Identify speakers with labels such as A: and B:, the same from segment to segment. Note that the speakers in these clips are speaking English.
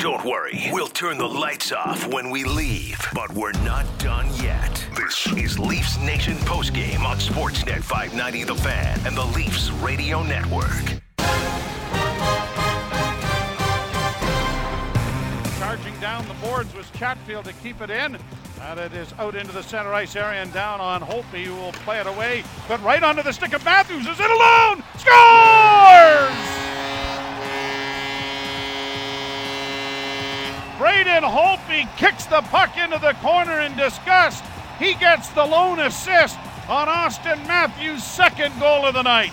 A: Don't worry, we'll turn the lights off when we leave, but we're not done yet. This is Leafs Nation postgame on Sportsnet 590 The Fan and the Leafs Radio Network.
B: Charging down the boards was Chatfield to keep it in. And it is out into the center ice area and down on Holtby, who will play it away. But right onto the stick of Matthews. Is it alone? Scores! Braden Holtby kicks the puck into the corner in disgust. He gets the lone assist on Austin Matthews' second goal of the night.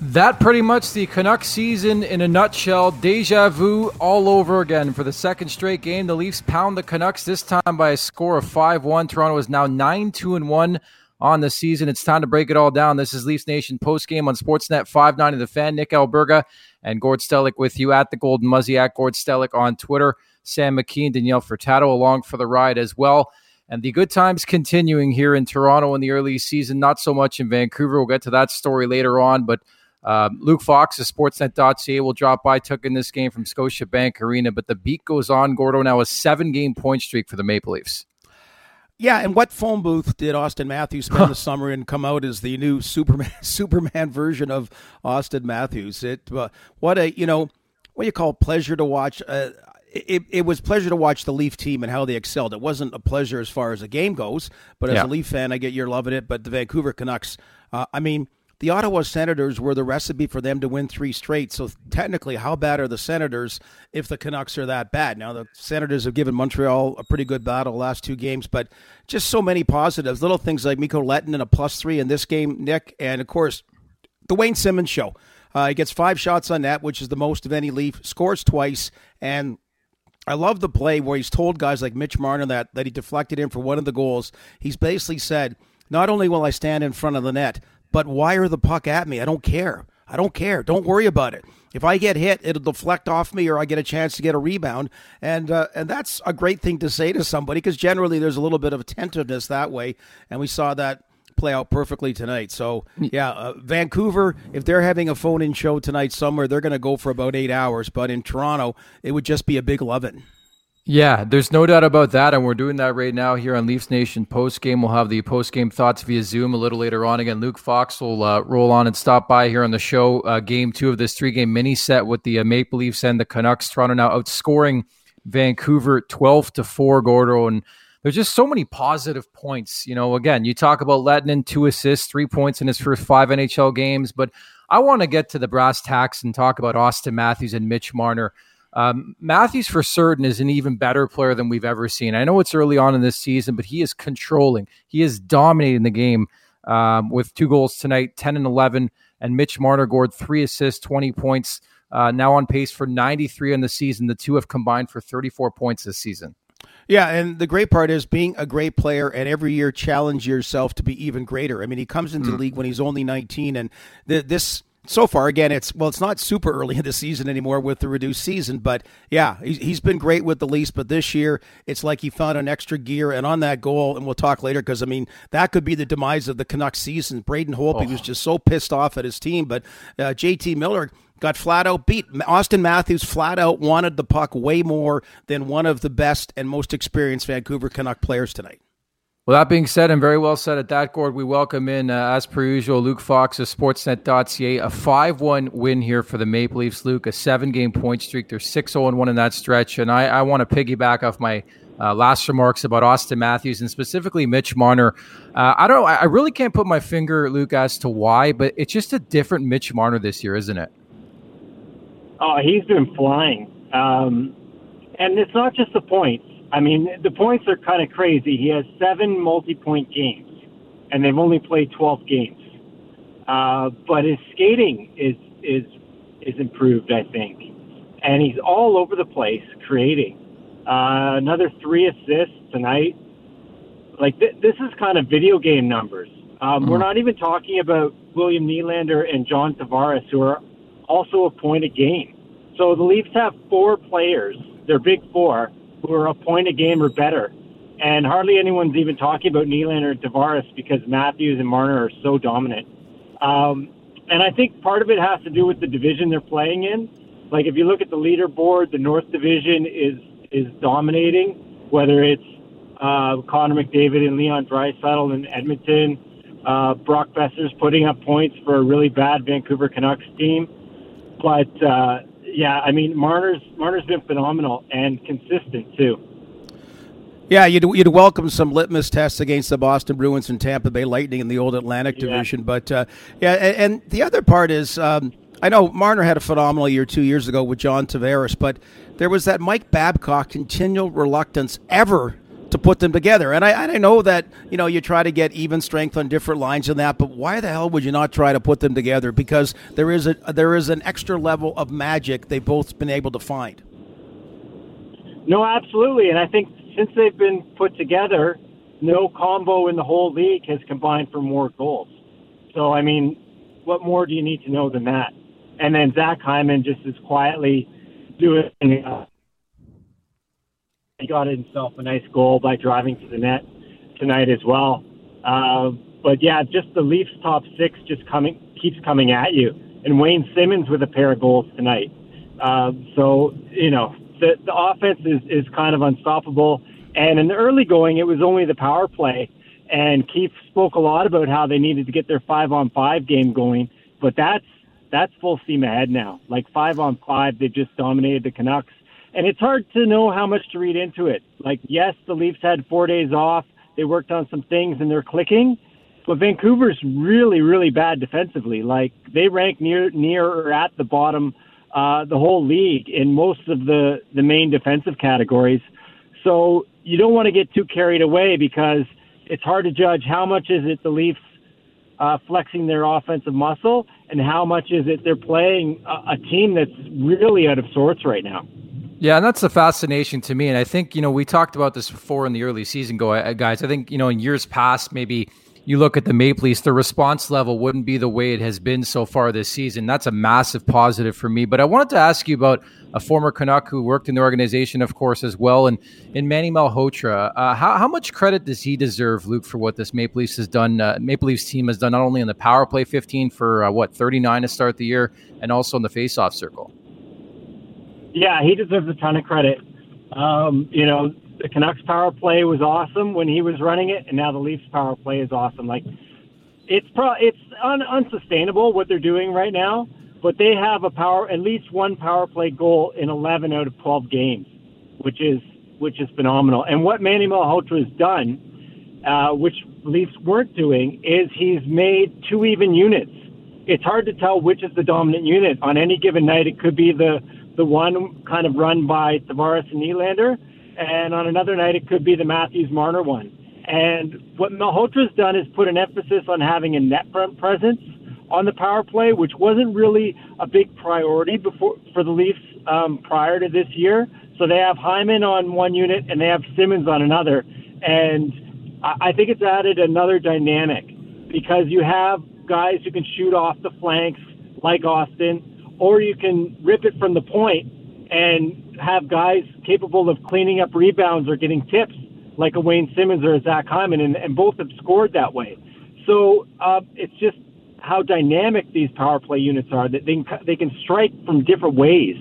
C: That pretty much the Canucks season in a nutshell. Deja vu all over again for the second straight game. The Leafs pound the Canucks this time by a score of 5 1. Toronto is now 9 2 and 1 on the season. It's time to break it all down. This is Leafs Nation post game on Sportsnet 590 The Fan. Nick Alberga and Gord Stellick with you at the Golden Muzzy at Gord Stellick on Twitter. Sam McKee and Danielle Furtado along for the ride as well. And the good times continuing here in Toronto in the early season, not so much in Vancouver. We'll get to that story later on. But um, Luke Fox of Sportsnet.ca will drop by, took in this game from Scotiabank Arena. But the beat goes on. Gordo now a seven game point streak for the Maple Leafs.
D: Yeah, and what phone booth did Austin Matthews spend the summer and come out as the new Superman Superman version of Austin Matthews? It uh, what a you know what you call pleasure to watch. Uh, it, it was pleasure to watch the Leaf team and how they excelled. It wasn't a pleasure as far as the game goes, but as yeah. a Leaf fan, I get you're loving it. But the Vancouver Canucks, uh, I mean, the Ottawa Senators were the recipe for them to win three straight. So technically, how bad are the Senators if the Canucks are that bad? Now the Senators have given Montreal a pretty good battle last two games, but just so many positives. Little things like Mikko Lehtonen a plus three in this game, Nick, and of course the Wayne Simmonds show. Uh, he gets five shots on net, which is the most of any Leaf. Scores twice, and I love the play where he's told guys like Mitch Marner that that he deflected in for one of the goals. He's basically said, "Not only will I stand in front of the net, but wire the puck at me. I don't care. I don't care. Don't worry about it. If I get hit, it'll deflect off me, or I get a chance to get a rebound, and uh, and that's a great thing to say to somebody because generally there's a little bit of attentiveness that way, and we saw that play out perfectly tonight. So yeah, uh, Vancouver, if they're having a phone-in show tonight somewhere, they're going to go for about eight hours. But in Toronto, it would just be a big loving.
C: Yeah, there's no doubt about that, and we're doing that right now here on Leafs Nation post game. We'll have the post game thoughts via Zoom a little later on. Again, Luke Fox will uh, roll on and stop by here on the show. Uh, game two of this three game mini set with the uh, Maple Leafs and the Canucks. Toronto now outscoring Vancouver twelve to four. Gordo and there's just so many positive points. You know, again, you talk about Lehtonen two assists, three points in his first five NHL games, but I want to get to the brass tacks and talk about Austin Matthews and Mitch Marner. Um, Matthews, for certain, is an even better player than we've ever seen. I know it's early on in this season, but he is controlling. He is dominating the game um, with two goals tonight, 10 and 11. And Mitch Marner scored three assists, 20 points, uh, now on pace for 93 in the season. The two have combined for 34 points this season.
D: Yeah, and the great part is being a great player and every year challenge yourself to be even greater. I mean, he comes into mm. the league when he's only 19, and th- this so far again it's well it's not super early in the season anymore with the reduced season but yeah he's been great with the leafs but this year it's like he found an extra gear and on that goal and we'll talk later because i mean that could be the demise of the canucks season braden holtby oh. was just so pissed off at his team but uh, jt miller got flat out beat. Austin Matthews flat out wanted the puck way more than one of the best and most experienced Vancouver Canuck players tonight.
C: Well, that being said, and very well said at that, Gord, we welcome in, uh, as per usual, Luke Fox of Sportsnet.ca. A 5 1 win here for the Maple Leafs, Luke, a seven game point streak. They're 6 0 1 in that stretch. And I, I want to piggyback off my uh, last remarks about Austin Matthews and specifically Mitch Marner. Uh, I don't I really can't put my finger, Luke, as to why, but it's just a different Mitch Marner this year, isn't it?
E: Oh, he's been flying. Um, and it's not just the points. I mean, the points are kind of crazy. He has seven multi-point games, and they've only played 12 games. Uh, but his skating is is is improved, I think, and he's all over the place creating. Uh, another three assists tonight. Like th- this is kind of video game numbers. Um, mm. We're not even talking about William Nylander and John Tavares, who are also a point a game. So the Leafs have four players, their big four, who are a point a game or better. And hardly anyone's even talking about Nylander or Tavares because Matthews and Marner are so dominant. Um, and I think part of it has to do with the division they're playing in. Like if you look at the leaderboard, the North Division is is dominating. Whether it's uh, Connor McDavid and Leon Draisaitl in Edmonton, uh, Brock Boeser's putting up points for a really bad Vancouver Canucks team. But uh, yeah, I mean Marner's Marner's been phenomenal and consistent too.
D: Yeah, you'd, you'd welcome some litmus tests against the Boston Bruins and Tampa Bay Lightning in the old Atlantic
E: Yeah.
D: Division. But uh, yeah, and, and the other part is um, I know Marner had a phenomenal year two years ago with John Tavares, but there was that Mike Babcock continual reluctance ever to put them together. And I, I know that you know you try to get even strength on different lines and that, but why the hell would you not try to put them together? Because there is a there is an extra level of magic they've both been able to find.
E: No, absolutely. And I think since they've been put together, no combo in the whole league has combined for more goals. So, I mean, what more do you need to know than that? And then Zach Hyman just is quietly doing. Uh, he got himself a nice goal by driving to the net tonight as well. Uh, but yeah, just the Leafs top six just coming keeps coming at you, and Wayne Simmonds with a pair of goals tonight. Uh, so you know the the offense is is kind of unstoppable. And in the early going, it was only the power play. And Keefe spoke a lot about how they needed to get their five on five game going, but that's that's full steam ahead now. Like five on five, they just dominated the Canucks, and it's hard to know how much to read into it. Like yes, the Leafs had four days off, they worked on some things, and they're clicking. But Vancouver's really, really bad defensively. Like they rank near, near or at the bottom, uh, the whole league in most of the the main defensive categories. So you don't want to get too carried away because it's hard to judge how much is it the Leafs uh, flexing their offensive muscle and how much is it they're playing a, a team that's really out of sorts right now.
C: Yeah, and that's the fascination to me. And I think, you know, we talked about this before in the early season, uh, guys. I think, you know, in years past, maybe you look at the Maple Leafs, the response level wouldn't be the way it has been so far this season. That's a massive positive for me. But I wanted to ask you about a former Canuck who worked in the organization, of course, as well, and in Manny Malhotra. Uh, how, how much credit does he deserve, Luke, for what this Maple Leafs has done? Uh, Maple Leafs team has done not only in the power play 15 for uh, what 39 to start the year, and also in the faceoff circle.
E: Yeah, he deserves a ton of credit. Um, you know, the Canucks power play was awesome when he was running it, and now the Leafs power play is awesome. Like, it's pro- it's un- unsustainable what they're doing right now, but they have a power at least one power play goal in 11 out of 12 games, which is which is phenomenal. And what Manny Malhotra has done, uh, which Leafs weren't doing, is he's made two even units. It's hard to tell which is the dominant unit on any given night. It could be the the one kind of run by Tavares and Nylander, and on another night it could be the Matthews Marner one. And what Malhotra's done is put an emphasis on having a net front presence on the power play, which wasn't really a big priority before for the Leafs um, prior to this year. So they have Hyman on one unit and they have Simmonds on another, and I, I think it's added another dynamic because you have guys who can shoot off the flanks like Austin, or you can rip it from the point and have guys capable of cleaning up rebounds or getting tips like a Wayne Simmonds or a Zach Hyman, and, and both have scored that way. So uh, it's just how dynamic these power play units are that they can, they can strike from different ways.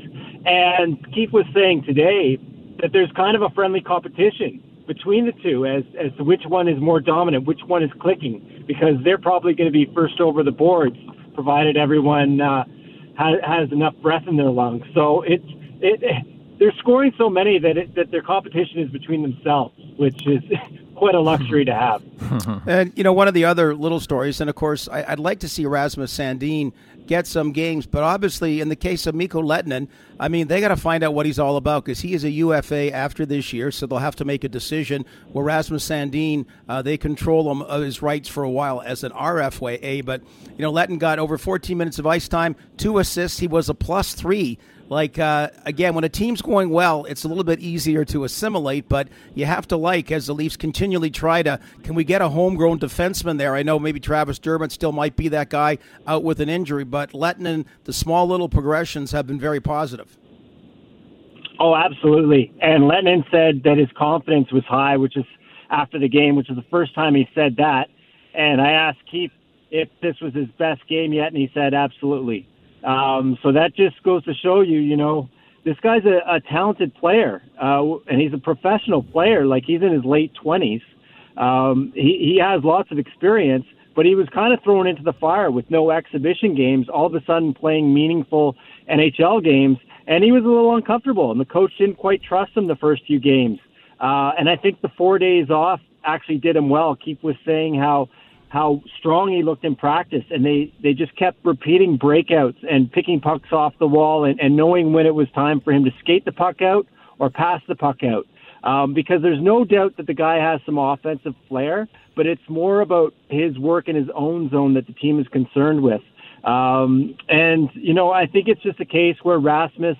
E: And Keefe was saying today that there's kind of a friendly competition between the two as as to which one is more dominant, which one is clicking, because they're probably going to be first over the boards, provided everyone uh, has, has enough breath in their lungs. So it's it, they're scoring so many that it, that their competition is between themselves, which is quite a luxury to have.
D: And you know, one of the other little stories, and of course, I, would like to see Rasmus Sandin get some games, but obviously, in the case of Mikko Lehtonen, I mean, they got to find out what he's all about because he is a UFA after this year, so they'll have to make a decision. Where Rasmus Sandin, uh, they control him of his rights for a while as an RFA, but you know, Lehtonen got over 14 minutes of ice time, two assists. He was a plus three like uh, again when a team's going well it's a little bit easier to assimilate but you have to like as the leafs continually try to can we get a homegrown defenseman there? I know maybe travis dermott still might be that guy out with an injury but Lehtonen, the small little progressions have been very positive.
E: Oh absolutely. And Lehtonen said that his confidence was high which is after the game which is the first time he said that. And i asked keefe if this was his best game yet and he said absolutely Um, so that just goes to show you, you know, this guy's a, a talented player, uh, and he's a professional player. Like he's in his late twenties. Um, he, he has lots of experience, but he was kind of thrown into the fire with no exhibition games. All of a sudden, playing meaningful NHL games, and he was a little uncomfortable. And the coach didn't quite trust him the first few games. Uh, and I think the four days off actually did him well. Keefe was saying how how strong he looked in practice, and they they just kept repeating breakouts and picking pucks off the wall and, and knowing when it was time for him to skate the puck out or pass the puck out. Um, because there's no doubt that the guy has some offensive flair, but it's more about his work in his own zone that the team is concerned with. Um, and you know, I think it's just a case where Rasmus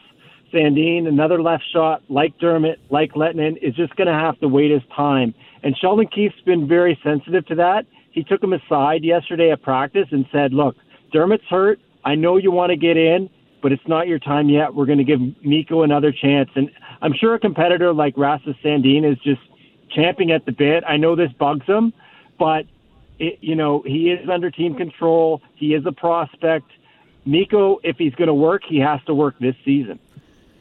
E: Sandin, another left shot like Dermott, like Lehtonen, is just going to have to wait his time. And Sheldon Keefe's been very sensitive to that he took him aside yesterday at practice and said, "Look, Dermott's hurt. I know you want to get in, but it's not your time yet. We're going to give Mikko another chance." And I'm sure a competitor like Rasmus Sandin is just champing at the bit. I know this bugs him, but it, you know he is under team control. He is a prospect. Mikko, if he's going to work, he has to work this season.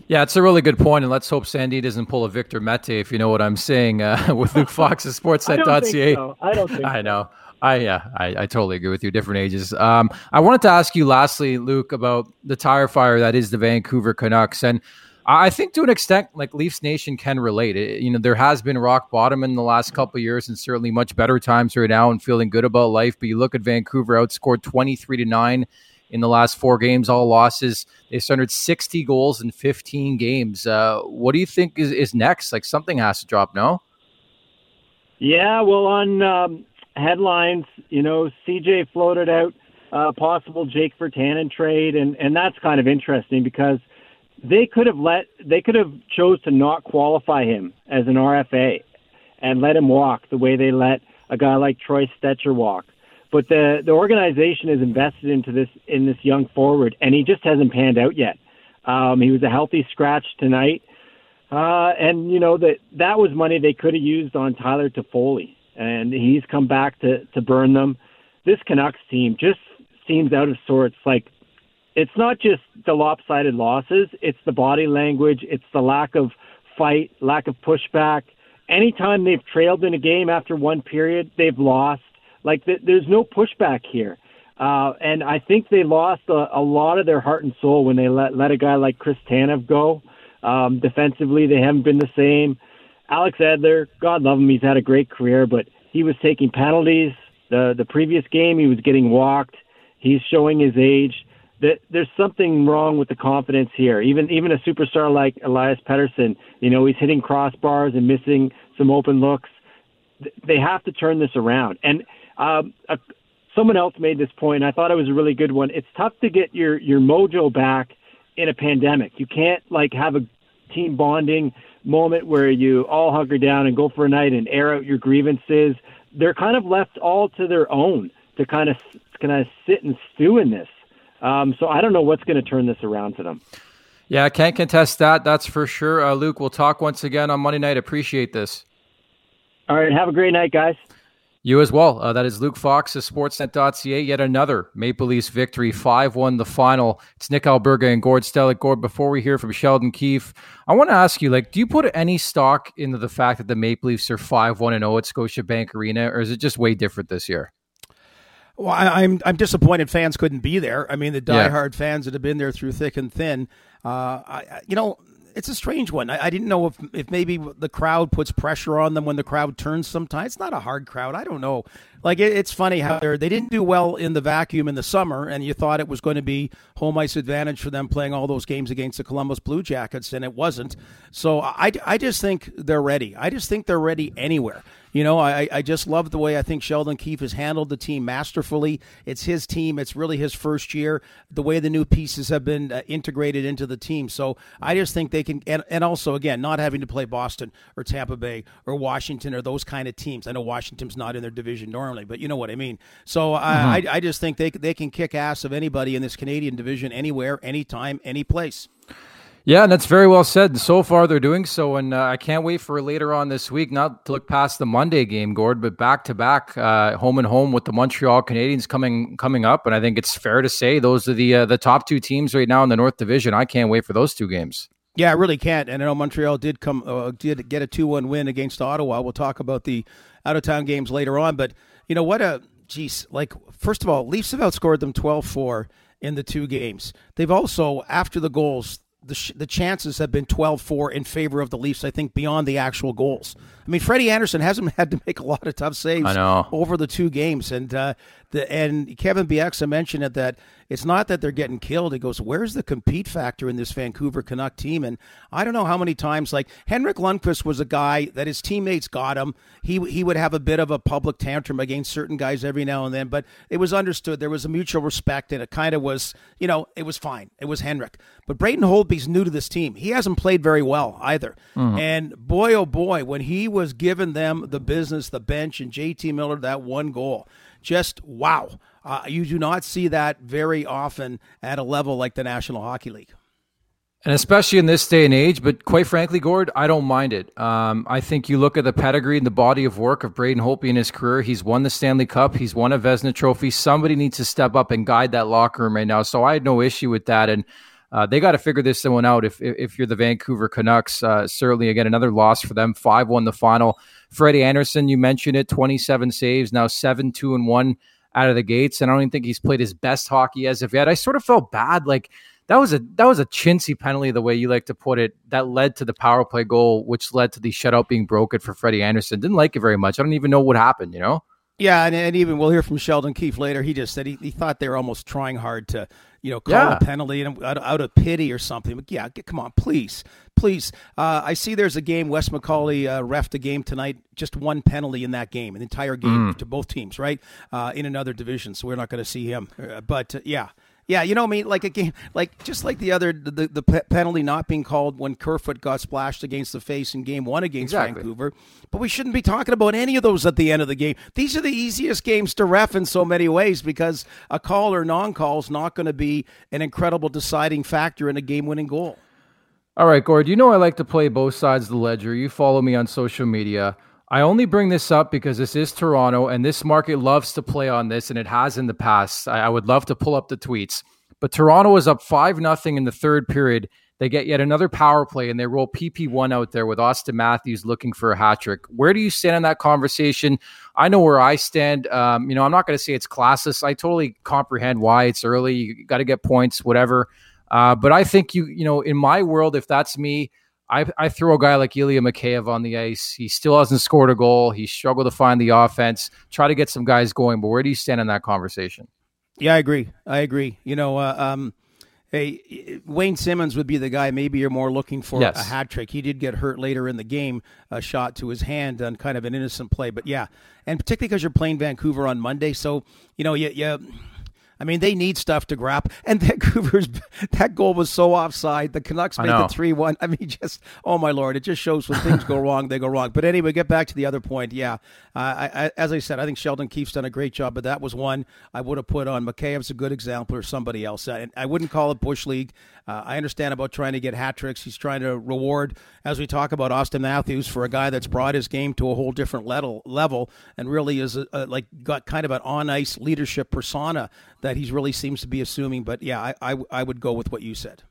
C: Yeah, it's a really good point, and let's hope Sandy doesn't pull a Victor Mete, if you know what I'm saying, uh, with Luke Fox of Sportsnet.ca.
E: I, so. I don't think. I
C: know. I yeah, I, I totally agree with you. Different ages. Um, I wanted to ask you lastly, Luke, about the tire fire that is the Vancouver Canucks, and I think to an extent, like Leafs Nation can relate. It, you know, there has been rock bottom in the last couple years, and certainly much better times right now, and feeling good about life. But you look at Vancouver, outscored twenty three to nine in the last four games, all losses. They surrendered sixty goals in fifteen games. Uh, what do you think is, is next? Like something has to drop, no?
E: Yeah, well, on um, headlines, you know, CJ floated out uh, possible Jake Virtanen trade, and and that's kind of interesting because they could have let they could have chose to not qualify him as an RFA and let him walk the way they let a guy like Troy Stecher walk. But the the organization is invested into this in this young forward, and he just hasn't panned out yet. Um, he was a healthy scratch tonight, uh, and you know that that was money they could have used on Tyler Toffoli and he's come back to to burn them. This Canucks team just seems out of sorts. Like it's not just the lopsided losses; it's the body language, it's the lack of fight, lack of pushback. Anytime they've trailed in a game after one period, they've lost. Like th- there's no pushback here. Uh, and I think they lost a, a lot of their heart and soul when they let let a guy like Chris Tanev go. Um, defensively, they haven't been the same. Alex Edler, God love him, he's had a great career, but he was taking penalties. The the previous game, he was getting walked. He's showing his age. That there's something wrong with the confidence here. Even even a superstar like Elias Pettersson, you know, he's hitting crossbars and missing some open looks. They have to turn this around. And um, a, someone else made this point. And I thought it was a really good one. It's tough to get your your mojo back in a pandemic. You can't like have a team bonding moment where you all hunker down and go for a night and air out your grievances. They're kind of left all to their own to kind of kind of sit and stew in this. Um, so I don't know what's going to turn this around for them.
C: Yeah, I can't contest that. That's for sure. Uh, Luke, we'll talk once again on Monday night. Appreciate this.
E: All right. Have a great night, guys.
C: You as well. Uh, that is Luke Fox of Sportsnet.ca. Yet another Maple Leafs victory, 5 1 the final. It's Nick Alberga and Gord Stellick. Gord, before we hear from Sheldon Keefe, I want to ask you, like, do you put any stock into the fact that the Maple Leafs are 5 1 0 at Scotiabank Arena, or is it just way different this year?
D: Well, I, am I'm disappointed fans couldn't be there. I mean, the diehard yeah. fans that have been there through thick and thin. Uh, I, you know, it's a strange one. I, I, didn't know if if maybe the crowd puts pressure on them when the crowd turns. Sometimes it's not a hard crowd. I don't know. Like it, it's funny how they they didn't do well in the vacuum in the summer, and you thought it was going to be home ice advantage for them playing all those games against the Columbus Blue Jackets, and it wasn't. So I I just think they're ready. I just think they're ready anywhere. You know, I, I just love the way I think Sheldon Keefe has handled the team masterfully. It's his team. It's really his first year. The way the new pieces have been uh, integrated into the team. So I just think they can, and, and also, again, not having to play Boston or Tampa Bay or Washington or those kind of teams. I know Washington's not in their division normally, but you know what I mean. So mm-hmm. I, I just think they, they can kick ass of anybody in this Canadian division anywhere, anytime, any place.
C: Yeah, and that's very well said. So far, they're doing so, and uh, I can't wait for later on this week. Not to look past the Monday game, Gord, but back to back, uh, home and home with the Montreal Canadiens coming coming up, and I think it's fair to say those are the uh, the top two teams right now in the North Division. I can't wait for those two games.
D: Yeah, I really can't. And I know Montreal did come uh, did get a two one win against Ottawa. We'll talk about the out of town games later on, but you know what a geez, like first of all, Leafs have outscored them 12-4 in the two games. They've also after the goals the, sh- the chances have been 12-4 in favor of the Leafs, I think, beyond the actual goals. I mean, Freddie Andersen hasn't had to make a lot of tough saves over the two games. And uh, the and Kevin Bieksa mentioned it that it's not that they're getting killed. He goes, "Where's the compete factor in this Vancouver Canuck team?" And I don't know how many times like Henrik Lundqvist was a guy that his teammates got him. He he would have a bit of a public tantrum against certain guys every now and then, but it was understood. There was a mutual respect, and it kind of was, you know, it was fine. It was Henrik. But Braden Holtby's new to this team. He hasn't played very well either. Mm-hmm. And boy, oh boy, when he was given them the business, the bench, and JT Miller that one goal just wow. Uh, you do not see that very often at a level like the National Hockey League.
C: And especially in this day and age, but quite frankly, Gord, I don't mind it. Um, I think you look at the pedigree and the body of work of Braden Holtby in his career. He's won the Stanley Cup. He's won a Vezina Trophy. Somebody needs to step up and guide that locker room right now. So I had no issue with that. And uh, they got to figure this one out. If if you're the Vancouver Canucks, uh, certainly again another loss for them. Five one the final. Freddie Andersen, you mentioned it, 27 saves now, seven two and one out of the gates, and I don't even think he's played his best hockey as of yet. I sort of felt bad, like that was a that was a chintzy penalty, the way you like to put it, that led to the power play goal, which led to the shutout being broken for Freddie Andersen. Didn't like it very much. I don't even know what happened, you know.
D: Yeah, and, and even we'll hear from Sheldon Keefe later. He just said he, he thought they were almost trying hard to you know, call yeah. a penalty out, out, of pity or something. But yeah, come on, please, please. Uh, I see there's a game. Wes McCauley uh, refed the game tonight. Just one penalty in that game, an entire game mm. to both teams, right? Uh, in another division, so we're not going to see him. Uh, but uh, yeah, yeah, you know, I mean, like a game, like just like the other, the, the penalty not being called when Kerfoot got splashed against the face in game one against exactly. Vancouver. But we shouldn't be talking about any of those at the end of the game. These are the easiest games to ref in so many ways because a call or non call is not going to be an incredible deciding factor in a game winning goal.
C: All right, Gord, you know I like to play both sides of the ledger. You follow me on social media. I only bring this up because this is Toronto and this market loves to play on this and it has in the past. I, I would love to pull up the tweets. But Toronto is up 5 nothing in the third period. They get yet another power play and they roll PP1 out there with Austin Matthews looking for a hat trick. Where do you stand in that conversation? I know where I stand. Um, you know, I'm not going to say it's classless. I totally comprehend why it's early. You got to get points, whatever. Uh, but I think you, you know, in my world, if that's me, I, I throw a guy like Ilya Mikheyev on the ice. He still hasn't scored a goal. He struggled to find the offense. Try to get some guys going. But where do you stand in that conversation?
D: Yeah, I agree. I agree. You know, uh, um, hey, Wayne Simmonds would be the guy. Maybe you're more looking for yes. a hat trick. He did get hurt later in the game, a shot to his hand on kind of an innocent play. But yeah, and particularly because you're playing Vancouver on Monday, so you know, you, you I mean, they need stuff to grab. And Vancouver's that goal was so offside. The Canucks made the three one. I mean, just oh my lord, it just shows when things go wrong, they go wrong. But anyway, get back to the other point. Yeah, uh, I, I, as I said, I think Sheldon Keefe's done a great job, but that was one I would have put on. Mikheyev's a good example, or somebody else. I, I wouldn't call it bush league. Uh, I understand about trying to get hat tricks. He's trying to reward, as we talk about Austin Matthews, for a guy that's brought his game to a whole different level, level and really is a, a, like got kind of an on ice leadership persona that he really seems to be assuming. But yeah, I, I, I would go with what you said.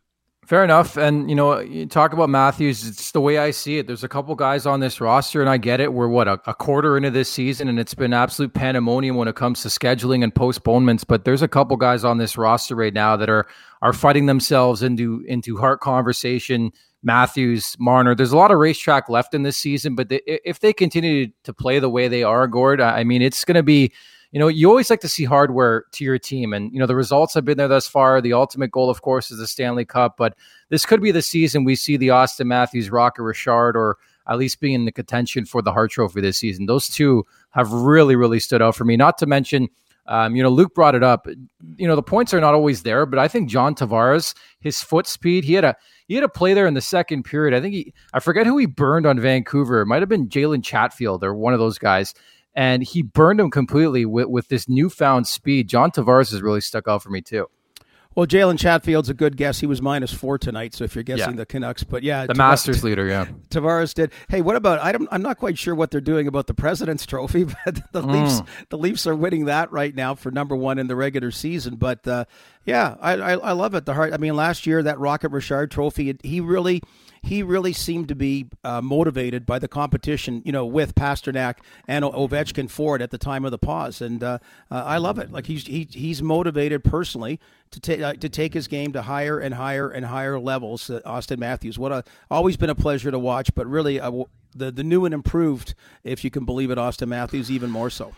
C: Fair enough. And, you know, you talk about Matthews, it's the way I see it. There's a couple guys on this roster, and I get it. We're, what, a, a, quarter into this season, and it's been absolute pandemonium when it comes to scheduling and postponements. But there's a couple guys on this roster right now that are are fighting themselves into into Hart conversation. Matthews, Marner. There's a lot of racetrack left in this season, but they, if they continue to play the way they are, Gord, I mean, it's going to be you know, you always like to see hardware to your team. And, you know, the results have been there thus far. The ultimate goal, of course, is the Stanley Cup. But this could be the season we see the Austin Matthews, Rocket Richard, or at least be in the contention for the Hart Trophy this season. Those two have really, really stood out for me. Not to mention, um, you know, Luke brought it up. You know, the points are not always there, but I think John Tavares, his foot speed, he had a he had a play there in the second period. I think he, I forget who he burned on Vancouver. It might have been Jalen Chatfield or one of those guys and he burned him completely with, with this newfound speed. John Tavares has really stuck out for me too.
D: Well, Jalen Chatfield's a good guess. He was minus four tonight. So if you're guessing
C: Yeah.
D: the Canucks, but yeah,
C: The
D: Tava-
C: Masters leader, yeah.
D: Tavares did. Hey, what about? I don't, I'm not quite sure what they're doing about the President's Trophy, but the
C: Mm.
D: Leafs, the Leafs are winning that right now for number one in the regular season. But uh, yeah, I, I, I love it. The heart. I mean, last year that Rocket Richard Trophy, he really, he really seemed to be uh, motivated by the competition. You know, with Pastrnak and Ovechkin for it at the time of the pause, and uh, uh, I love it. Like he's he, he's motivated personally to take uh, to take his game to higher and higher and higher levels. Uh, Austin Matthews, what a always been a pleasure to watch, but really the the new and improved, if you can believe it, Austin Matthews even more so.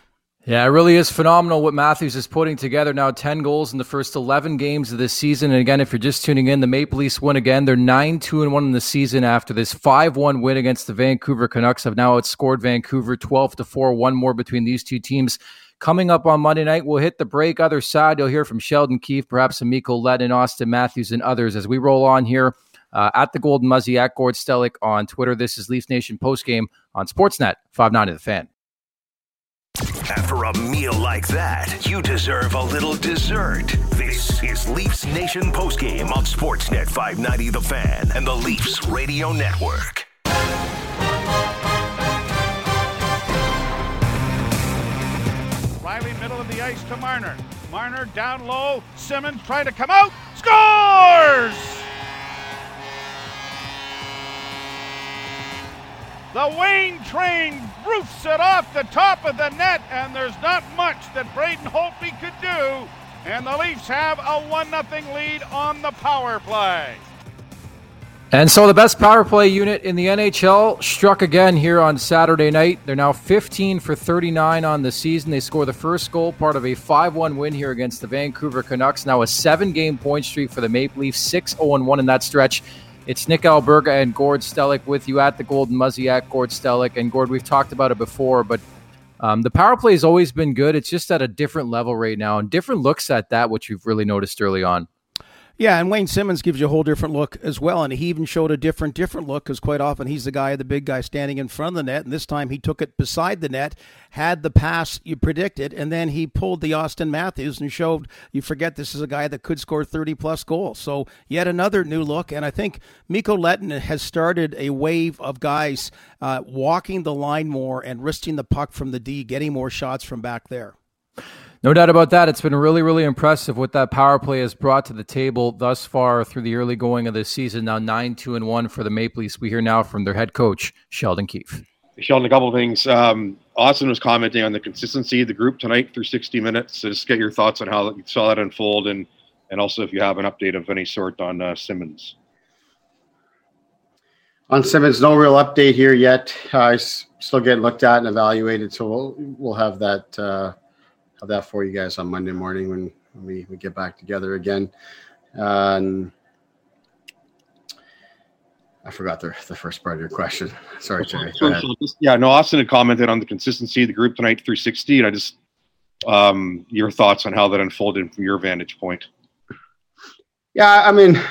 C: Yeah, it really is phenomenal what Matthews is putting together now. 10 goals in the first 11 games of this season. And again, if you're just tuning in, the Maple Leafs win again. They're 9 2 and 1 in the season after this 5 1 win against the Vancouver Canucks. Have now outscored Vancouver 12 to 4, one more between these two teams. Coming up on Monday night, we'll hit the break. Other side, you'll hear from Sheldon Keefe, perhaps Amico Lehtonen, Austin Matthews, and others as we roll on here uh, at the Golden Muzzy at Gord Stellick on Twitter. This is Leafs Nation postgame on Sportsnet 590 The Fan.
A: After a meal like that, you deserve a little dessert. This is Leafs Nation postgame on Sportsnet 590 The Fan and the Leafs Radio Network.
B: Rielly, middle of the ice to Marner. Marner down low. Simmonds trying to come out. Scores! The Wayne train roofs it off the top of the net, and there's not much that Braden Holtby could do. And the Leafs have a 1 0 lead on the power play.
C: And so the best power play unit in the NHL struck again here on Saturday night. They're now 15 for 39 on the season. They score the first goal, part of a 5 1 win here against the Vancouver Canucks. Now a seven game point streak for the Maple Leafs, 6 0 1 in that stretch. It's Nick Alberga and Gord Stellick with you at the Golden Muzzy at Gord Stellick. And Gord, we've talked about it before, but um, the power play has always been good. It's just at a different level right now and different looks at that, which you've really noticed early on.
D: Yeah, and Wayne Simmonds gives you a whole different look as well, and he even showed a different different look because quite often he's the guy, the big guy standing in front of the net, and this time he took it beside the net, had the pass you predicted, and then he pulled the Austin Matthews and showed you forget this is a guy that could score thirty plus goals. So yet another new look, and I think Mikko Lehtonen has started a wave of guys uh, walking the line more and risking the puck from the D, getting more shots from back there.
C: No doubt about that. It's been really, really impressive what that power play has brought to the table thus far through the early going of this season. Now nine, two, and one for the Maple Leafs. We hear now from their head coach Sheldon Keefe.
F: Sheldon, a couple of things. Um, Austin was commenting on the consistency of the group tonight through 60 minutes. So just get your thoughts on how you saw that unfold, and and also if you have an update of any sort on uh, Simmonds.
G: On Simmonds, no real update here yet. Uh, still getting looked at and evaluated, so we'll we'll have that uh, have that for you guys on Monday morning when, we, we get back together again. I forgot the, the first part of your question. Sorry, Jerry.
F: So- so yeah, no, Austin had commented on the consistency of the group tonight through 60, and I just um, your thoughts on how that unfolded from your vantage point.
G: Yeah, I mean, I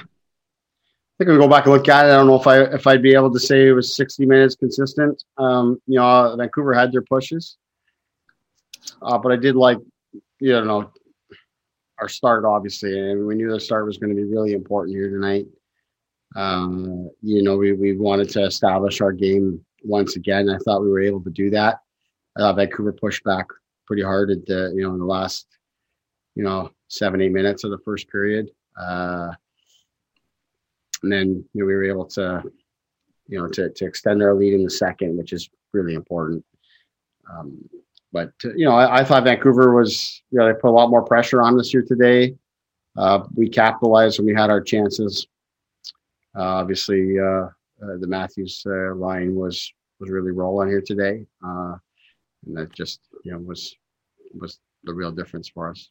G: think we go back and look at it. I don't know if I if I'd be able to say it was 60 minutes consistent. Um, you know, Vancouver had their pushes, uh, but I did like, you know, our start obviously, and we knew the start was going to be really important here tonight. Um, you know, we we wanted to establish our game once again. I thought we were able to do that. Vancouver pushed back pretty hard at the you know in the last you know seven eight minutes of the first period. Uh, and then you know, we were able to, you know, to, to extend our lead in the second, which is really important. Um, but uh, you know, I, I thought Vancouver was, you know, they put a lot more pressure on us here today. Uh, we capitalized when we had our chances. Uh, obviously, uh, uh, the Matthews uh, line was was really rolling here today, and that just you know was was the real difference for us.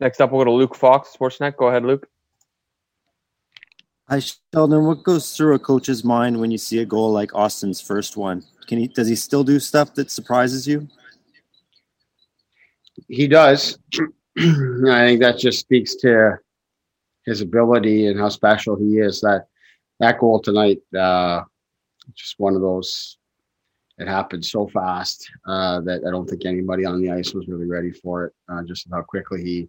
H: Next up, we'll go to Luke Fox, Sportsnet. Go ahead, Luke.
I: Hi, Sheldon. What goes through a coach's mind when you see a goal like Austin's first one? Can he does he still do stuff that surprises you?
G: he does. I think that just speaks to his ability and how special he is. That that goal tonight, uh, just one of those. It happened so fast uh, that I don't think anybody on the ice was really ready for it. Uh, just how quickly he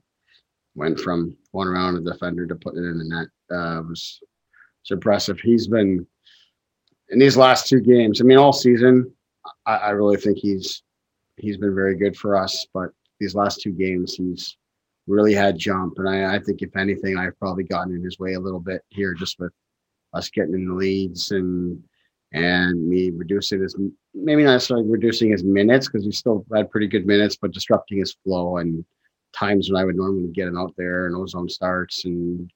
G: went from one around a defender to putting it in the net. Uh, was it's impressive. He's been in these last two games. I mean, all season, I, I really think he's he's been very good for us. But these last two games, he's really had jump, and I, I think if anything, I've probably gotten in his way a little bit here, just with us getting in the leads and and me reducing his maybe not necessarily reducing his minutes because he still had pretty good minutes, but disrupting his flow and times when I would normally get him out there and ozone starts and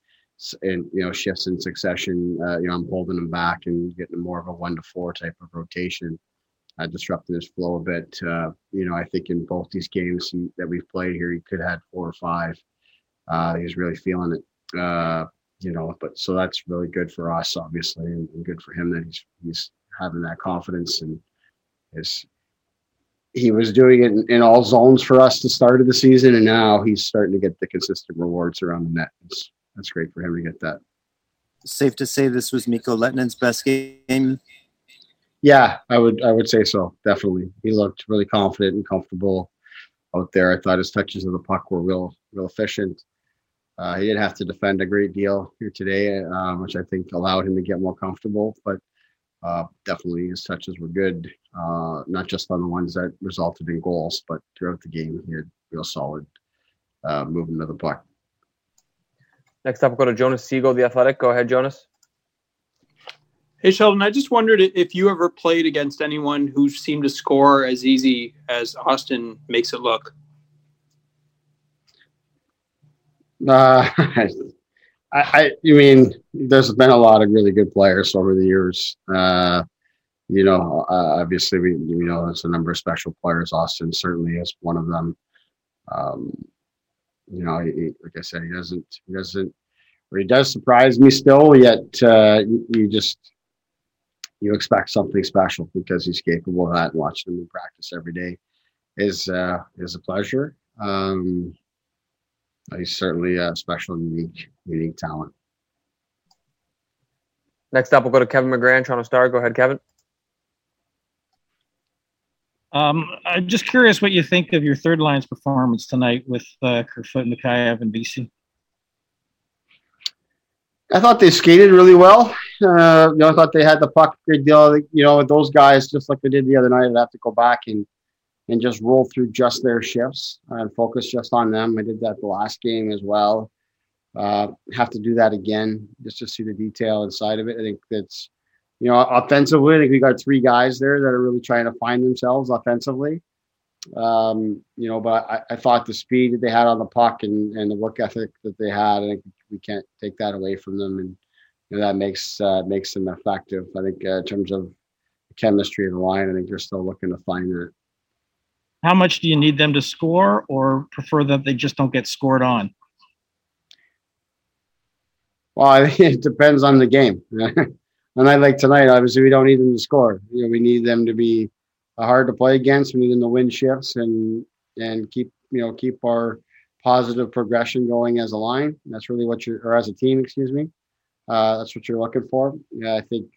G: and you know shifts in succession. Uh, you know, I'm holding him back and getting more of a one to four type of rotation, uh, disrupting his flow a bit. Uh, you know, I think in both these games that we've played here, he could have had four or five. Uh, he's really feeling it. Uh, you know, but so that's really good for us, obviously, and, and good for him that he's he's having that confidence and is he was doing it in, in, all zones for us to start of the season, and now he's starting to get the consistent rewards around the net. It's, that's great for him to get that.
I: Safe to say this was Mikko Lehtonen's best game.
G: Yeah, I would I would say so. Definitely, he looked really confident and comfortable out there. I thought his touches of the puck were real real efficient. Uh, he didn't have to defend a great deal here today, uh, which I think allowed him to get more comfortable. But uh, definitely his touches were good, uh, not just on the ones that resulted in goals, but throughout the game he had real solid uh, movement of the puck.
H: Next up, we'll go to Jonas Siegel, the Athletic. Go ahead, Jonas.
J: Hey, Sheldon, I just wondered if you ever played against anyone who seemed to score as easy as Austin makes it look.
G: Uh, I, I, mean, there's been a lot of really good players over the years. Uh, you know, uh, obviously, we you know there's a number of special players. Austin certainly is one of them. Um, you know, he, like I said, he doesn't, he doesn't, or he does surprise me still. Yet uh, you, just you expect something special because he's capable of that. Watching him in practice every day is uh, is a pleasure. Um, he's certainly a special, unique, unique talent.
H: Next up, we'll go to Kevin McGran, Toronto Star. Go ahead, Kevin.
K: Um, I'm just curious what you think of your third line's performance tonight with uh, Kerfoot, Mikheyev, and Vesey.
G: I thought they skated really well. Uh, you know, I thought they had the puck a great deal. You know, with those guys, just like they did the other night, I'd have to go back and and just roll through just their shifts and focus just on them. I did that the last game as well. Uh, have to do that again just to see the detail inside of it. I think that's, you know, offensively, I think we got three guys there that are really trying to find themselves offensively. Um, you know, but I, I, thought the speed that they had on the puck and, and the work ethic that they had, I think we can't take that away from them. And you know, that makes uh, makes them effective. I think uh, in terms of chemistry of the line, I think they're still looking to find that
K: how much do you need them to score or prefer that they just don't get scored on?
G: Well, it depends on the game. and I like tonight, obviously, we don't need them to score. You know, we need them to be hard to play against. We need them to win shifts and and keep you know keep our positive progression going as a line. That's really what you're or as a team, excuse me. Uh, that's what you're looking for. Yeah, I think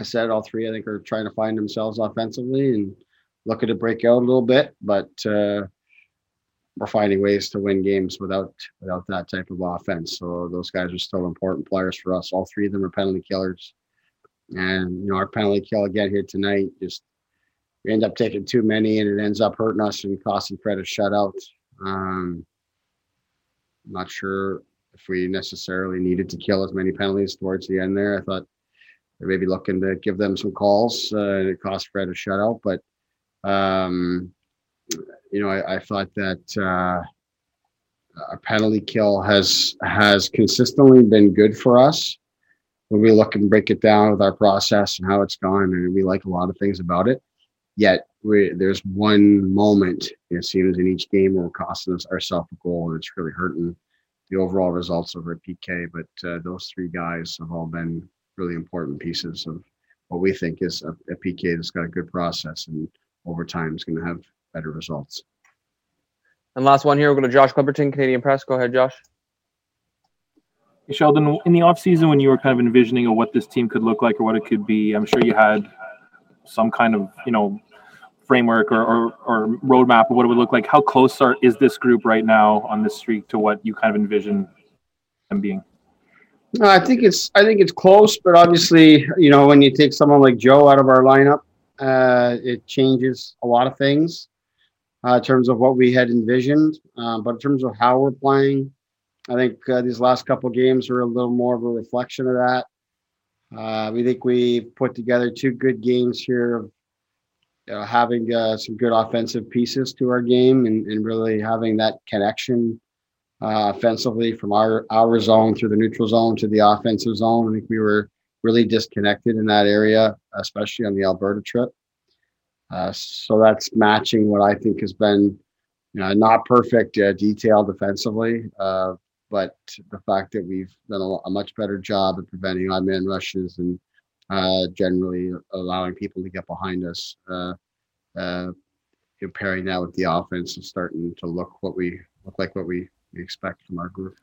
G: I said all three. I think are trying to find themselves offensively and looking to break out a little bit, but uh, we're finding ways to win games without without that type of offense. So those guys are still important players for us. All three of them are penalty killers, and you know our penalty kill again here tonight just we end up taking too many, and it ends up hurting us and costing Fred a shutout. Um, I'm not sure if we necessarily needed to kill as many penalties towards the end there. I thought they may be looking to give them some calls. Uh, it cost Fred a shutout, but um, you know, I, I thought that uh, a penalty kill has has consistently been good for us when we look and break it down with our process and how it's gone, and we like a lot of things about it. Yet we, there's one moment it seems in each game where we're costing us ourselves a goal, and it's really hurting the overall results over at PK. But uh, those three guys have all been really important pieces of what we think is a, a PK that's got a good process and over time is going to have better results.
H: And last one here, we're going to Josh Clipperton, Canadian Press. Go ahead, Josh.
L: Hey, Sheldon, in the offseason, when you were kind of envisioning of what this team could look like or what it could be, I'm sure you had some kind of, you know, framework or, or, or roadmap of what it would look like, how close are is this group right now on this streak to what you kind of envision them being?
G: No, I think it's I think it's close, but obviously, you know, when you take someone like Joe out of our lineup, uh, it changes a lot of things uh, in terms of what we had envisioned. Uh, but in terms of how we're playing, I think uh, these last couple games are a little more of a reflection of that. Uh, we think we put together two good games here of you know, having uh, some good offensive pieces to our game and, and really having that connection offensively from our our zone through the neutral zone to the offensive zone. I think we were really disconnected in that area, especially on the Alberta trip. Uh, so that's matching what I think has been you know, not perfect uh, detail defensively, uh, but the fact that we've done a, a much better job at preventing odd man rushes and uh, generally allowing people to get behind us. Uh, uh, comparing that with the offense and starting to look what we look like what we we expect from our group.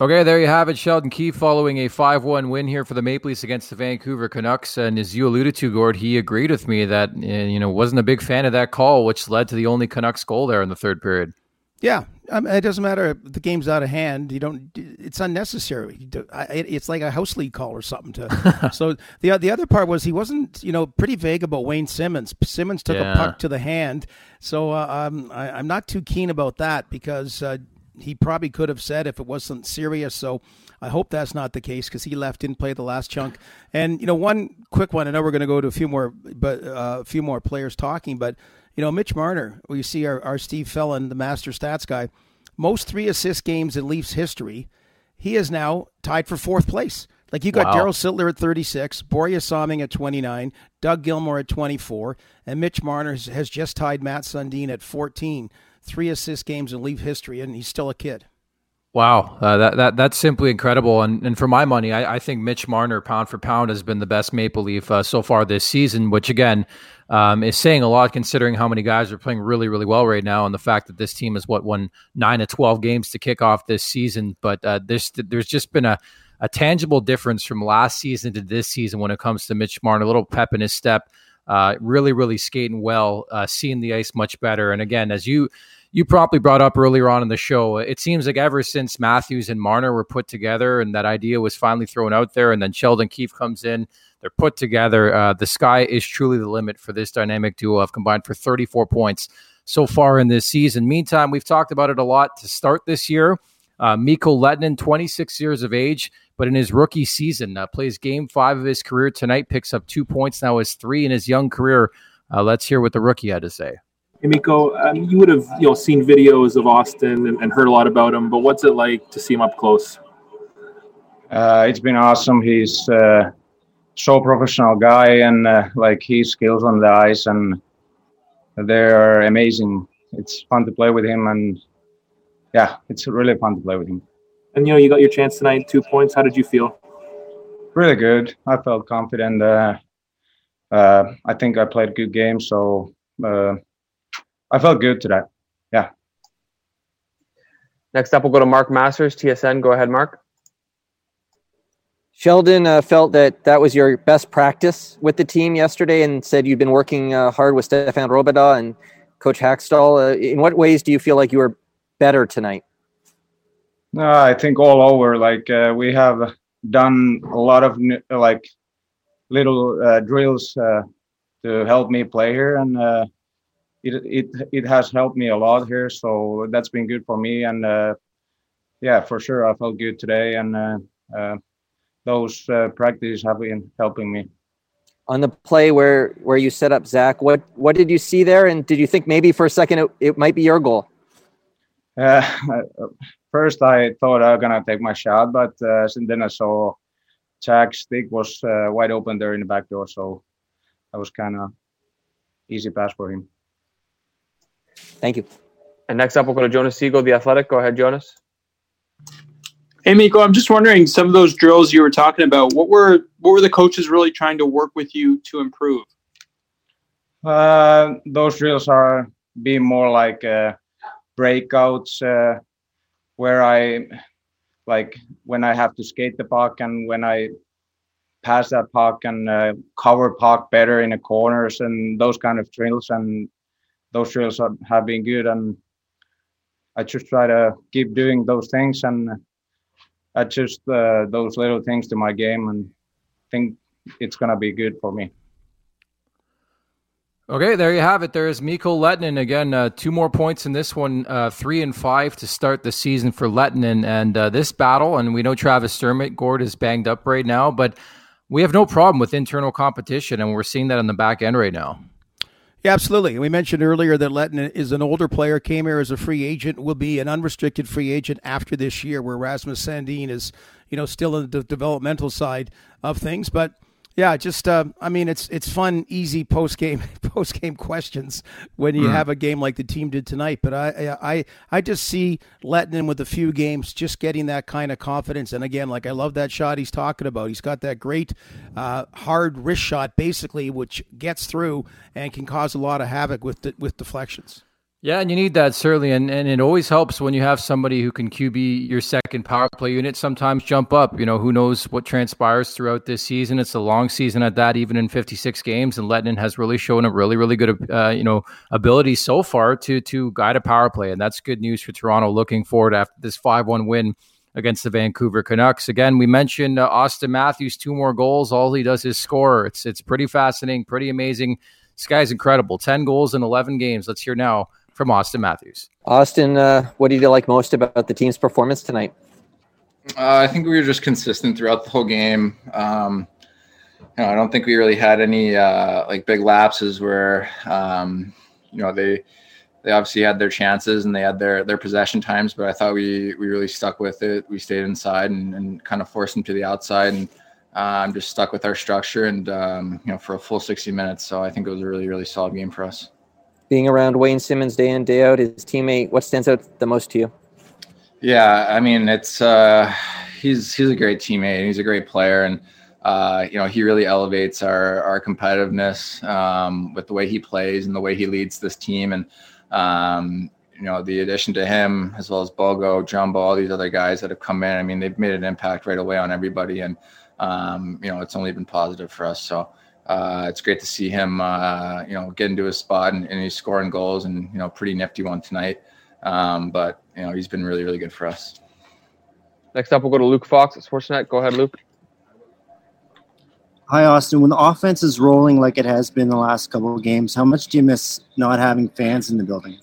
C: Okay, there you have it. Sheldon Keefe following a 5 1 win here for the Maple Leafs against the Vancouver Canucks. And as you alluded to, Gord, he agreed with me that, eh, you know, wasn't a big fan of that call, which led to the only Canucks goal there in the third period.
D: Yeah, I mean, it doesn't matter if the game's out of hand. You don't. It's unnecessary. It's like a house league call or something. To so the the other part was he wasn't you know pretty vague about Wayne Simmonds. Simmonds took yeah. a puck to the hand, so uh, um, I, am not too keen about that because uh, he probably could have said if it wasn't serious. So I hope that's not the case because he left didn't play the last chunk. And you know, one quick one. I know we're going to go to a few more, but uh, a few more players talking, but you know, Mitch Marner, we see our, our Steve Fellon, the master stats guy, most three assist games in Leafs history. He is now tied for fourth place. Like you got wow. Daryl Sittler at 36, Borje Salming at 29, Doug Gilmour at 24, and Mitch Marner has, has just tied Mats Sundin at 14. Three assist games in Leaf history, and he's still a kid.
C: Wow, uh, that that that's simply incredible. And and for my money, I, I, think Mitch Marner, pound for pound, has been the best Maple Leaf uh, so far this season. Which again um, is saying a lot, considering how many guys are playing really really well right now, and the fact that this team has what won nine to twelve games to kick off this season. But uh, this there's just been a a tangible difference from last season to this season when it comes to Mitch Marner. A little pep in his step. Uh, really, really skating well, uh, seeing the ice much better. And again, as you you promptly brought up earlier on in the show. It seems like ever since Matthews and Marner were put together and that idea was finally thrown out there, and then Sheldon Keefe comes in, they're put together. Uh, the sky is truly the limit for this dynamic duo. Have combined for 34 points so far in this season. Meantime, we've talked about it a lot to start this year. Uh, Mikko Lehtonen, 26 years of age, but in his rookie season, uh, plays game five of his career tonight, picks up two points, now his three in his young career. Uh, let's hear what the rookie had to say.
L: Hey, Mikko, um, you would have you know seen videos of Auston and, and, heard a lot about him, but what's it like to see him up close?
M: Uh, it's been awesome. He's uh, so professional guy, and uh, like his skills on the ice, and they're amazing. It's fun to play with him, and yeah, it's really fun to play with him.
L: And you know, you got your chance tonight, two points. How did you feel?
M: Really good. I felt confident. Uh, uh, I think I played a good game, so uh, I felt good today. Yeah.
H: Next up, we'll go to Mark Masters, TSN. Go ahead, Mark.
N: Sheldon uh, felt that that was your best practice with the team yesterday and said you've been working uh, hard with Stephane Robidas and Coach Hakstol. Uh, in what ways do you feel like you were better tonight?
M: No, I think all over. Like uh, we have done a lot of like little uh, drills uh, to help me play here, and it it it has helped me a lot here. So that's been good for me, and uh, yeah, for sure, I felt good today, and uh, uh, those uh, practices have been helping me.
N: On the play where where you set up Zach, what what did you see there, and did you think maybe for a second it, it might be your goal?
M: Uh, first, I thought I was gonna take my shot, but uh, then I saw Jack's stick was uh, wide open there in the back door, so that was kind of easy pass for him.
N: Thank you.
H: And next up, we'll go to Jonas Siegel, the Athletic. Go ahead, Jonas.
J: Hey, Mikko, I'm just wondering some of those drills you were talking about. What were what were the coaches really trying to work with you to improve?
M: Uh, those drills are being more like uh, breakouts, uh, where I like when I have to skate the puck and when I pass that puck and uh, cover puck better in the corners and those kind of drills. And those drills are, have been good. And I just try to keep doing those things and adjust uh, those little things to my game and think it's gonna be good for me.
C: Okay, there you have it. There's Mikko Lehtonen again. Uh, two more points in this one, uh, three and five to start the season for Lehtonen. And uh, this battle, and we know Travis Dermott, Gord is banged up right now, but we have no problem with internal competition, and we're seeing that on the back end right now.
D: Yeah, absolutely. We mentioned earlier that Lehtonen is an older player, came here as a free agent, will be an unrestricted free agent after this year, where Rasmus Sandin is, you know, still in the developmental side of things. But yeah, just uh, I mean, it's it's fun, easy post game post game questions when you mm. have a game like the team did tonight. But I I I just see Lehtonen with a few games, just getting that kind of confidence. And again, like I love that shot he's talking about. He's got that great uh, hard wrist shot, basically, which gets through and can cause a lot of havoc with the, with deflections.
C: Yeah, and you need that certainly, and, and it always helps when you have somebody who can QB your second power play unit. Sometimes jump up. You know, who knows what transpires throughout this season? It's a long season at that, even in 56 games, and Lehtonen has really shown a really, really good, uh, you know, ability so far to to guide a power play, and that's good news for Toronto. Looking forward after this 5-1 win against the Vancouver Canucks. Again, we mentioned uh, Auston Matthews, two more goals. All he does is score. It's it's pretty fascinating, pretty amazing. This guy's incredible. 10 goals in 11 games. Let's hear now from Auston Matthews.
N: Auston, uh, what did you like most about the team's performance tonight?
O: Uh, I think we were just consistent throughout the whole game. Um, you know, I don't think we really had any uh, like big lapses where um, you know they they obviously had their chances and they had their their possession times, but I thought we we really stuck with it. We stayed inside and, and kind of forced them to the outside, and uh, I'm just stuck with our structure and um, you know for a full 60 minutes. So I think it was a really really solid game for us
N: being around Wayne Simmonds day in day out, his teammate. What stands out the most to you?
O: Yeah, I mean it's uh, he's he's a great teammate. He's a great player, and uh, you know he really elevates our our competitiveness um, with the way he plays and the way he leads this team. And um, you know the addition to him as well as Bogo, Jumbo, all these other guys that have come in. I mean they've made an impact right away on everybody, and um, you know it's only been positive for us. So uh, it's great to see him, uh, you know, get into his spot and, and, he's scoring goals and you know, pretty nifty one tonight. Um, but you know, he's been really, really good for us.
H: Next up, we'll go to Luke Fox at Sportsnet. Go ahead, Luke.
I: Hi, Auston. When the offense is rolling like it has been the last couple of games, how much do you miss not having fans in the building?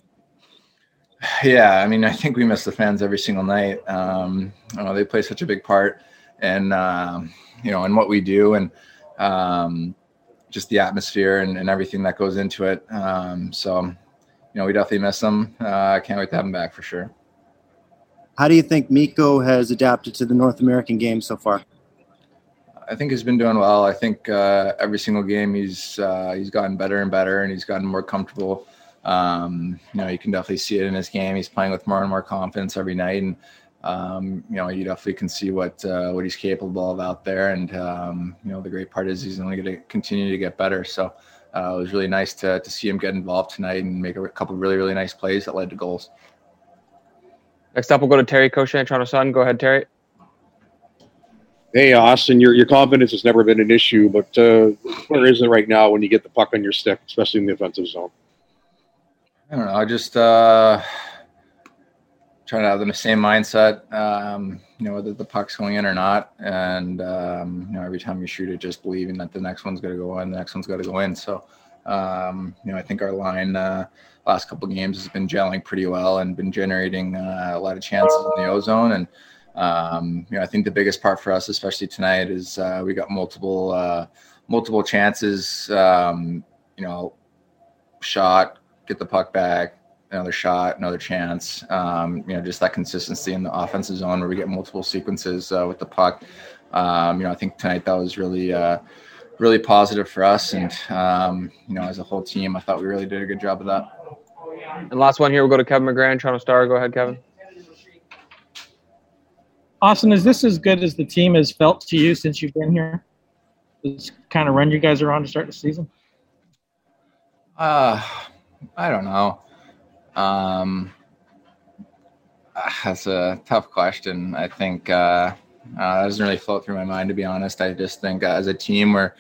O: Yeah, I mean, I think we miss the fans every single night. Um, you know, they play such a big part, and um, you know, in what we do, and um, just the atmosphere and, and everything that goes into it. Um, so, you know, we definitely miss them. Uh, I uh, can't wait to have them back for sure.
I: How do you think Mikko has adapted to the North American game so far?
O: I think he's been doing well. I think uh, every single game he's uh, he's gotten better and better, and he's gotten more comfortable. Um, you know, you can definitely see it in his game. He's playing with more and more confidence every night, and um, you know, you definitely can see what uh, what he's capable of out there. And um, you know, the great part is he's only going to continue to get better. So uh, it was really nice to to see him get involved tonight and make a couple really really nice plays that led to goals.
H: Next up, we'll go to Terry Koshan, Toronto Sun. Go ahead, Terry.
F: Hey, Auston, your your confidence has never been an issue, but uh, where is it right now when you get the puck on your stick, especially in the offensive zone?
O: I don't know. I just uh, try to have the same mindset, um, you know, whether the puck's going in or not. And, um, you know, every time you shoot it, just believing that the next one's going to go in, the next one's got to go in. So, um, you know, I think our line uh, last couple games has been gelling pretty well and been generating uh, a lot of chances in the ozone. And, um, you know, I think the biggest part for us, especially tonight, is uh, we got multiple, uh, multiple chances, um, you know, shot, get the puck back, another shot, another chance. Um, you know, just that consistency in the offensive zone where we get multiple sequences uh, with the puck. Um, you know, I think tonight that was really, uh, really positive for us, and um, you know, as a whole team, I thought we really did a good job of that.
H: And last one here, we'll go to Kevin McGran, Toronto Star. Go ahead, Kevin.
K: Auston, is this as good as the team has felt to you since you've been here? This kind of run you guys are on to start the season?
O: Uh, I don't know. Um, that's a tough question. I think uh, Uh, that doesn't really float through my mind, to be honest. I just think uh, as a team, we're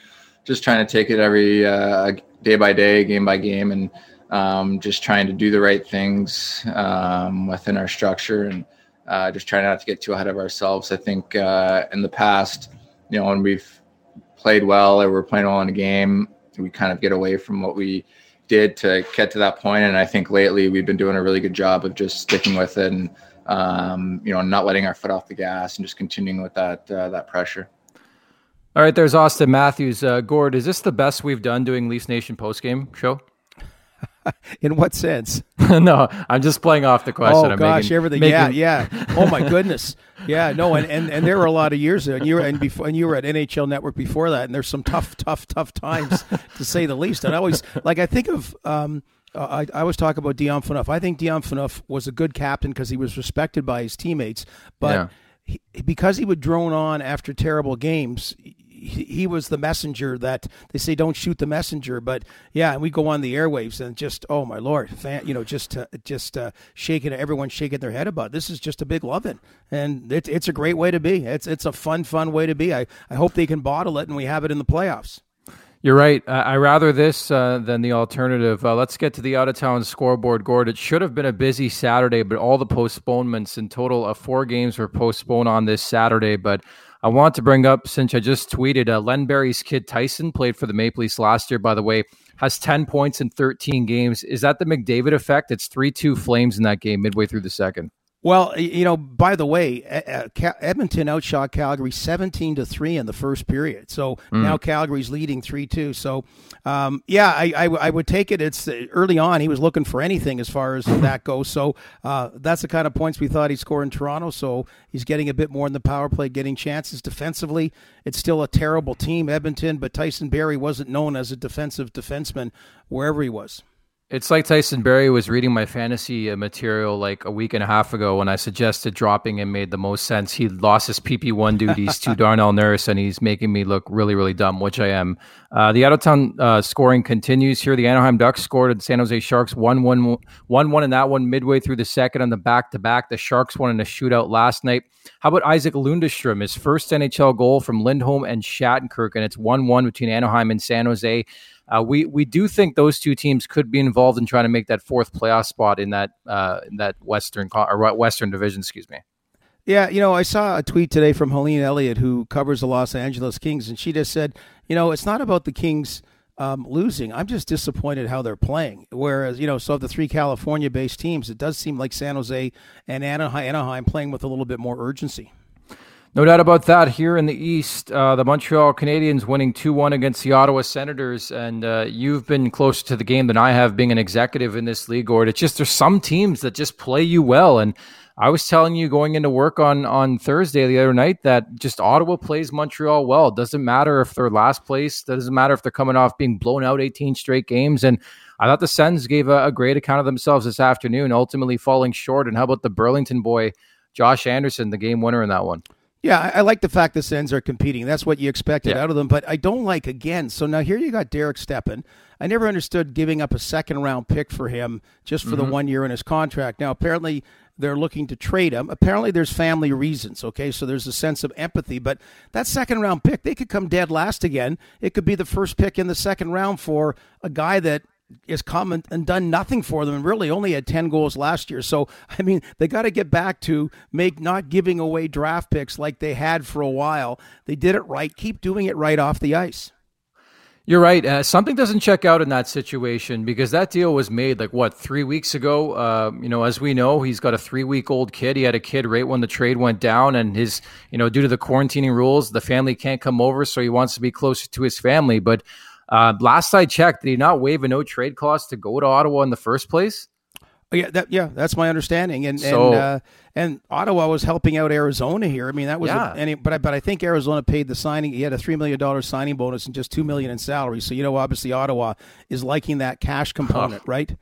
O: just trying to take it every uh, day by day, game by game, and um, just trying to do the right things um, within our structure and uh, just trying not to get too ahead of ourselves. I think uh, in the past, you know, when we've played well or we're playing well in a game, we kind of get away from what we did to get to that point. And I think lately we've been doing a really good job of just sticking with it and um, you know not letting our foot off the gas and just continuing with that uh, that pressure.
C: All right, there's Auston Matthews. Uh, Gord, is this the best we've done doing Leafs Nation postgame show?
D: In what sense?
C: no, I'm just playing off the question.
D: Oh
C: I'm
D: gosh,
C: making,
D: everything.
C: making-
D: Yeah, yeah. Oh my goodness. Yeah, no, and, and, and there were a lot of years and you were and before and you were at NHL Network before that, and there's some tough, tough, tough times to say the least. And I always like I think of um, uh, I, I was talking about Dion Phaneuf. I think Dion Phaneuf was a good captain because he was respected by his teammates, but
C: Yeah.
D: he, because he would drone on after terrible games. He, was the messenger that they say don't shoot the messenger, but yeah, and we go on the airwaves and just oh my lord, fan, you know, just uh, just uh, shaking everyone shaking their head about this is just a big loving, and it, it's a great way to be. It's it's a fun fun way to be. I I hope they can bottle it and we have it in the playoffs.
C: You're right. I rather this uh, than the alternative. Uh, let's get to the out of town scoreboard, Gord. It should have been a busy Saturday, but all the postponements in total of four games were postponed on this Saturday. But I want to bring up, since I just tweeted, uh, Len Barrie's kid Tyson played for the Maple Leafs last year, by the way, has 10 points in 13 games. Is that the McDavid effect? It's 3 2 Flames in that game midway through the second.
D: Well, you know, by the way, Edmonton outshot Calgary seventeen to three in the first period. So
C: Mm.
D: now Calgary's leading three two. So, um, yeah, I, I, I would take it. It's uh, early on. He was looking for anything as far as that goes. So uh, that's the kind of points we thought he'd score in Toronto. So he's getting a bit more in the power play, getting chances defensively. It's still a terrible team, Edmonton, but Tyson Barrie wasn't known as a defensive defenseman wherever he was.
C: It's like Tyson Barrie was reading my fantasy uh, material like a week and a half ago when I suggested dropping him made the most sense. He lost his PP1 duties to Darnell Nurse, and he's making me look really, really dumb, which I am. Uh, the out of town uh, scoring continues here. The Anaheim Ducks scored, and San Jose Sharks 1 1 1 1 in that one midway through the second on the back to back. The Sharks won in a shootout last night. How about Isaac Lundestrom, his first NHL goal from Lindholm and Shattenkirk, and it's 1 1 between Anaheim and San Jose. Uh, we we do think those two teams could be involved in trying to make that fourth playoff spot in that uh, in that Western or Western Division. Excuse me.
D: Yeah, you know, I saw a tweet today from Helene Elliott, who covers the Los Angeles Kings, and she just said, you know, it's not about the Kings um, losing. I'm just disappointed how they're playing. Whereas, you know, so of the three California-based teams, it does seem like San Jose and Anaheim, Anaheim playing with a little bit more urgency.
C: No doubt about that. Here in the East, uh, the Montreal Canadiens winning 2 1 against the Ottawa Senators. And uh, you've been closer to the game than I have being an executive in this league, Gord. It's just there's some teams that just play you well. And I was telling you going into work on, on Thursday the other night that just Ottawa plays Montreal well. It doesn't matter if they're last place, it doesn't matter if they're coming off being blown out 18 straight games. And I thought the Sens gave a, a great account of themselves this afternoon, ultimately falling short. And how about the Burlington boy, Josh Anderson, the game winner in that one?
D: Yeah, I, I like the fact the Sens are competing. That's what you expected
C: Yeah.
D: out of them. But I don't like again. So now here you got Derek Stepan. I never understood giving up a second round pick for him just for the
C: Mhm.
D: one year in his contract. Now apparently they're looking to trade him. Apparently there's family reasons. Okay, so there's a sense of empathy. But that second round pick, they could come dead last again. It could be the first pick in the second round for a guy that has come and, and done nothing for them and really only had 10 goals last year. So, I mean, they got to get back to make not giving away draft picks like they had for a while. They did it right. Keep doing it right off the ice.
C: You're right. Uh, something doesn't check out in that situation because that deal was made like what three weeks ago. Uh, you know, as we know, he's got a three week old kid. He had a kid right when the trade went down, and his you know due to the quarantining rules, the family can't come over, so he wants to be closer to his family. But uh, last I checked, did he not waive a no trade clause to go to Ottawa in the first place?
D: Oh, Yeah, that, yeah, that's my understanding. And
C: So-
D: and uh, and Ottawa was helping out Arizona here. I mean, that was
C: Yeah.
D: a, any, but I, but I think Arizona paid the signing. He had a three million dollar signing bonus and just two million in salary. So you know, obviously Ottawa is liking that cash component, right?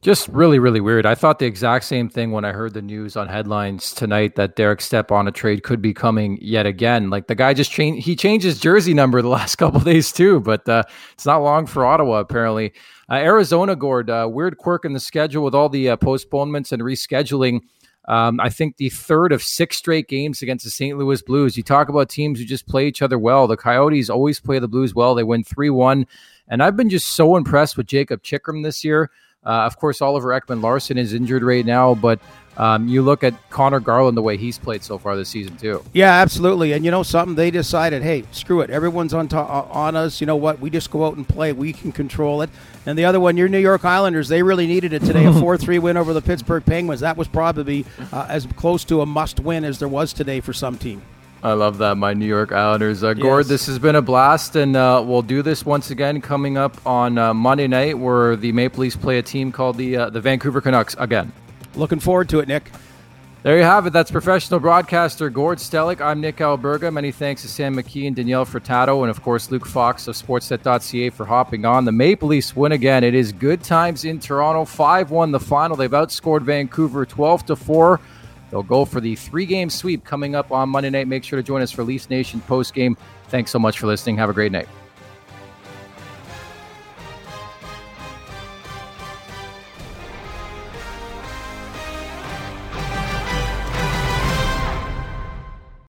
C: Just really, really weird. I thought the exact same thing when I heard the news on headlines tonight that Derek Stepan a trade could be coming yet again. Like the guy just changed, he changed his jersey number the last couple days too, but uh, it's not long for Ottawa apparently. Uh, Arizona, Gord, uh, weird quirk in the schedule with all the uh, postponements and rescheduling. Um, I think the third of six straight games against the St. Louis Blues. You talk about teams who just play each other well. The Coyotes always play the Blues well. They win 3 1. And I've been just so impressed with Jakob Chychrun this year. Uh, of course, Oliver Ekman Larsson is injured right now, but um, you look at Conor Garland the way he's played so far this season too.
D: Yeah, absolutely. And you know something? They decided, hey, screw it. Everyone's on to- on us. You know what? We just go out and play. We can control it. And the other one, your New York Islanders, they really needed it today. A four-three win over the Pittsburgh Penguins. That was probably uh, as close to a must-win as there was today for some team.
C: I love that, my New York Islanders. Uh, Gord, yes. this has been a blast, and uh, we'll do this once again coming up on uh, Monday night, where the Maple Leafs play a team called the uh, the Vancouver Canucks again.
D: Looking forward to it, Nick.
C: There you have it. That's professional broadcaster Gord Stellick. I'm Nick Alberga. Many thanks to Sam McKee and Danielle Furtado, and of course Luke Fox of Sportsnet.ca for hopping on. The Maple Leafs win again. It is good times in Toronto. 5 1 the final. They've outscored Vancouver 12 to 4. They'll go for the three game sweep coming up on Monday night. Make sure to join us for Leafs Nation post game. Thanks so much for listening. Have a great night.